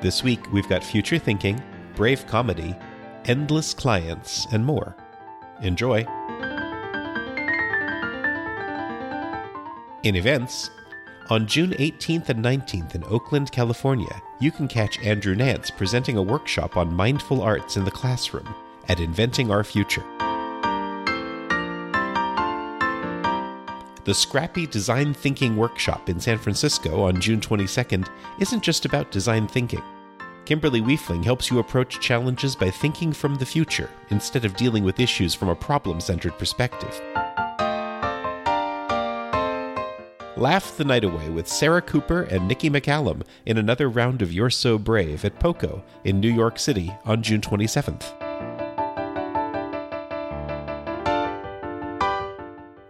This week we've got future thinking, brave comedy, endless clients, and more. Enjoy! In events, on June 18th and 19th in Oakland, California, you can catch Andrew Nance presenting a workshop on mindful arts in the classroom at Inventing Our Future. The Scrappy Design Thinking Workshop in San Francisco on June 22nd isn't just about design thinking. Kimberly Wiefling helps you approach challenges by thinking from the future instead of dealing with issues from a problem centered perspective. Laugh the night away with Sarah Cooper and Nikki McCallum in another round of You're So Brave at POCO in New York City on June 27th.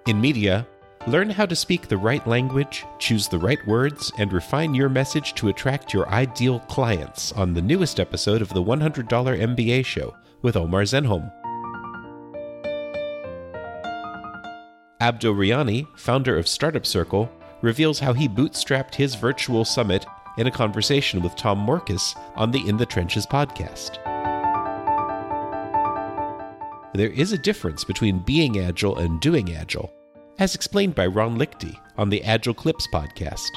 In media, Learn how to speak the right language, choose the right words, and refine your message to attract your ideal clients on the newest episode of the $100 MBA Show with Omar Zenhom. Abdo Riani, founder of Startup Circle, reveals how he bootstrapped his virtual summit in a conversation with Tom Morkes on the In the Trenches podcast. There is a difference between being agile and doing agile as explained by Ron Lichty on the Agile Clips podcast.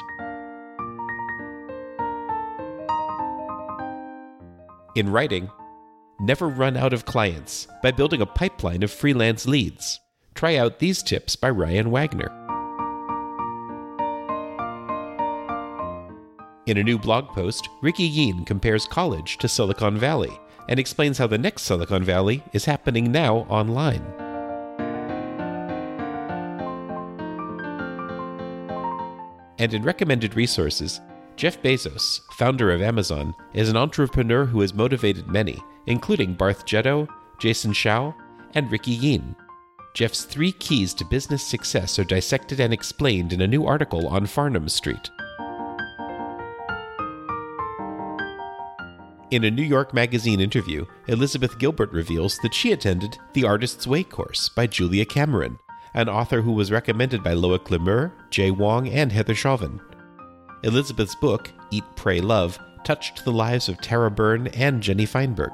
In writing, never run out of clients by building a pipeline of freelance leads. Try out these tips by Ryan Wagner. In a new blog post, Ricky Yean compares college to Silicon Valley and explains how the next Silicon Valley is happening now online. And in recommended resources, Jeff Bezos, founder of Amazon, is an entrepreneur who has motivated many, including Barth Getto, Jason Shao, and Ricky Yean. Jeff's three keys to business success are dissected and explained in a new article on Farnham Street. In a New York Magazine interview, Elizabeth Gilbert reveals that she attended the Artist's Way course by Julia Cameron, an author who was recommended by Loic Le Meur, Jay Wong, and Heather Chauvin. Elizabeth's book, Eat, Pray, Love, touched the lives of Tara Byrne and Jenny Feinberg.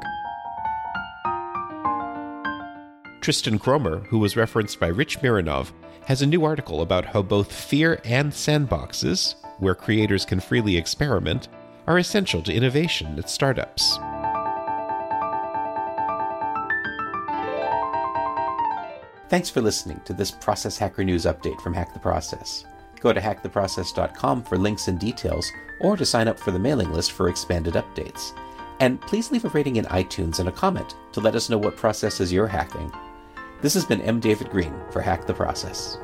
Tristan Kromer, who was referenced by Rich Mironov, has a new article about how both fear and sandboxes, where creators can freely experiment, are essential to innovation at startups. Thanks for listening to this Process Hacker News update from Hack the Process. Go to hacktheprocess.com for links and details, or to sign up for the mailing list for expanded updates. And please leave a rating in iTunes and a comment to let us know what processes you're hacking. This has been M. David Green for Hack the Process.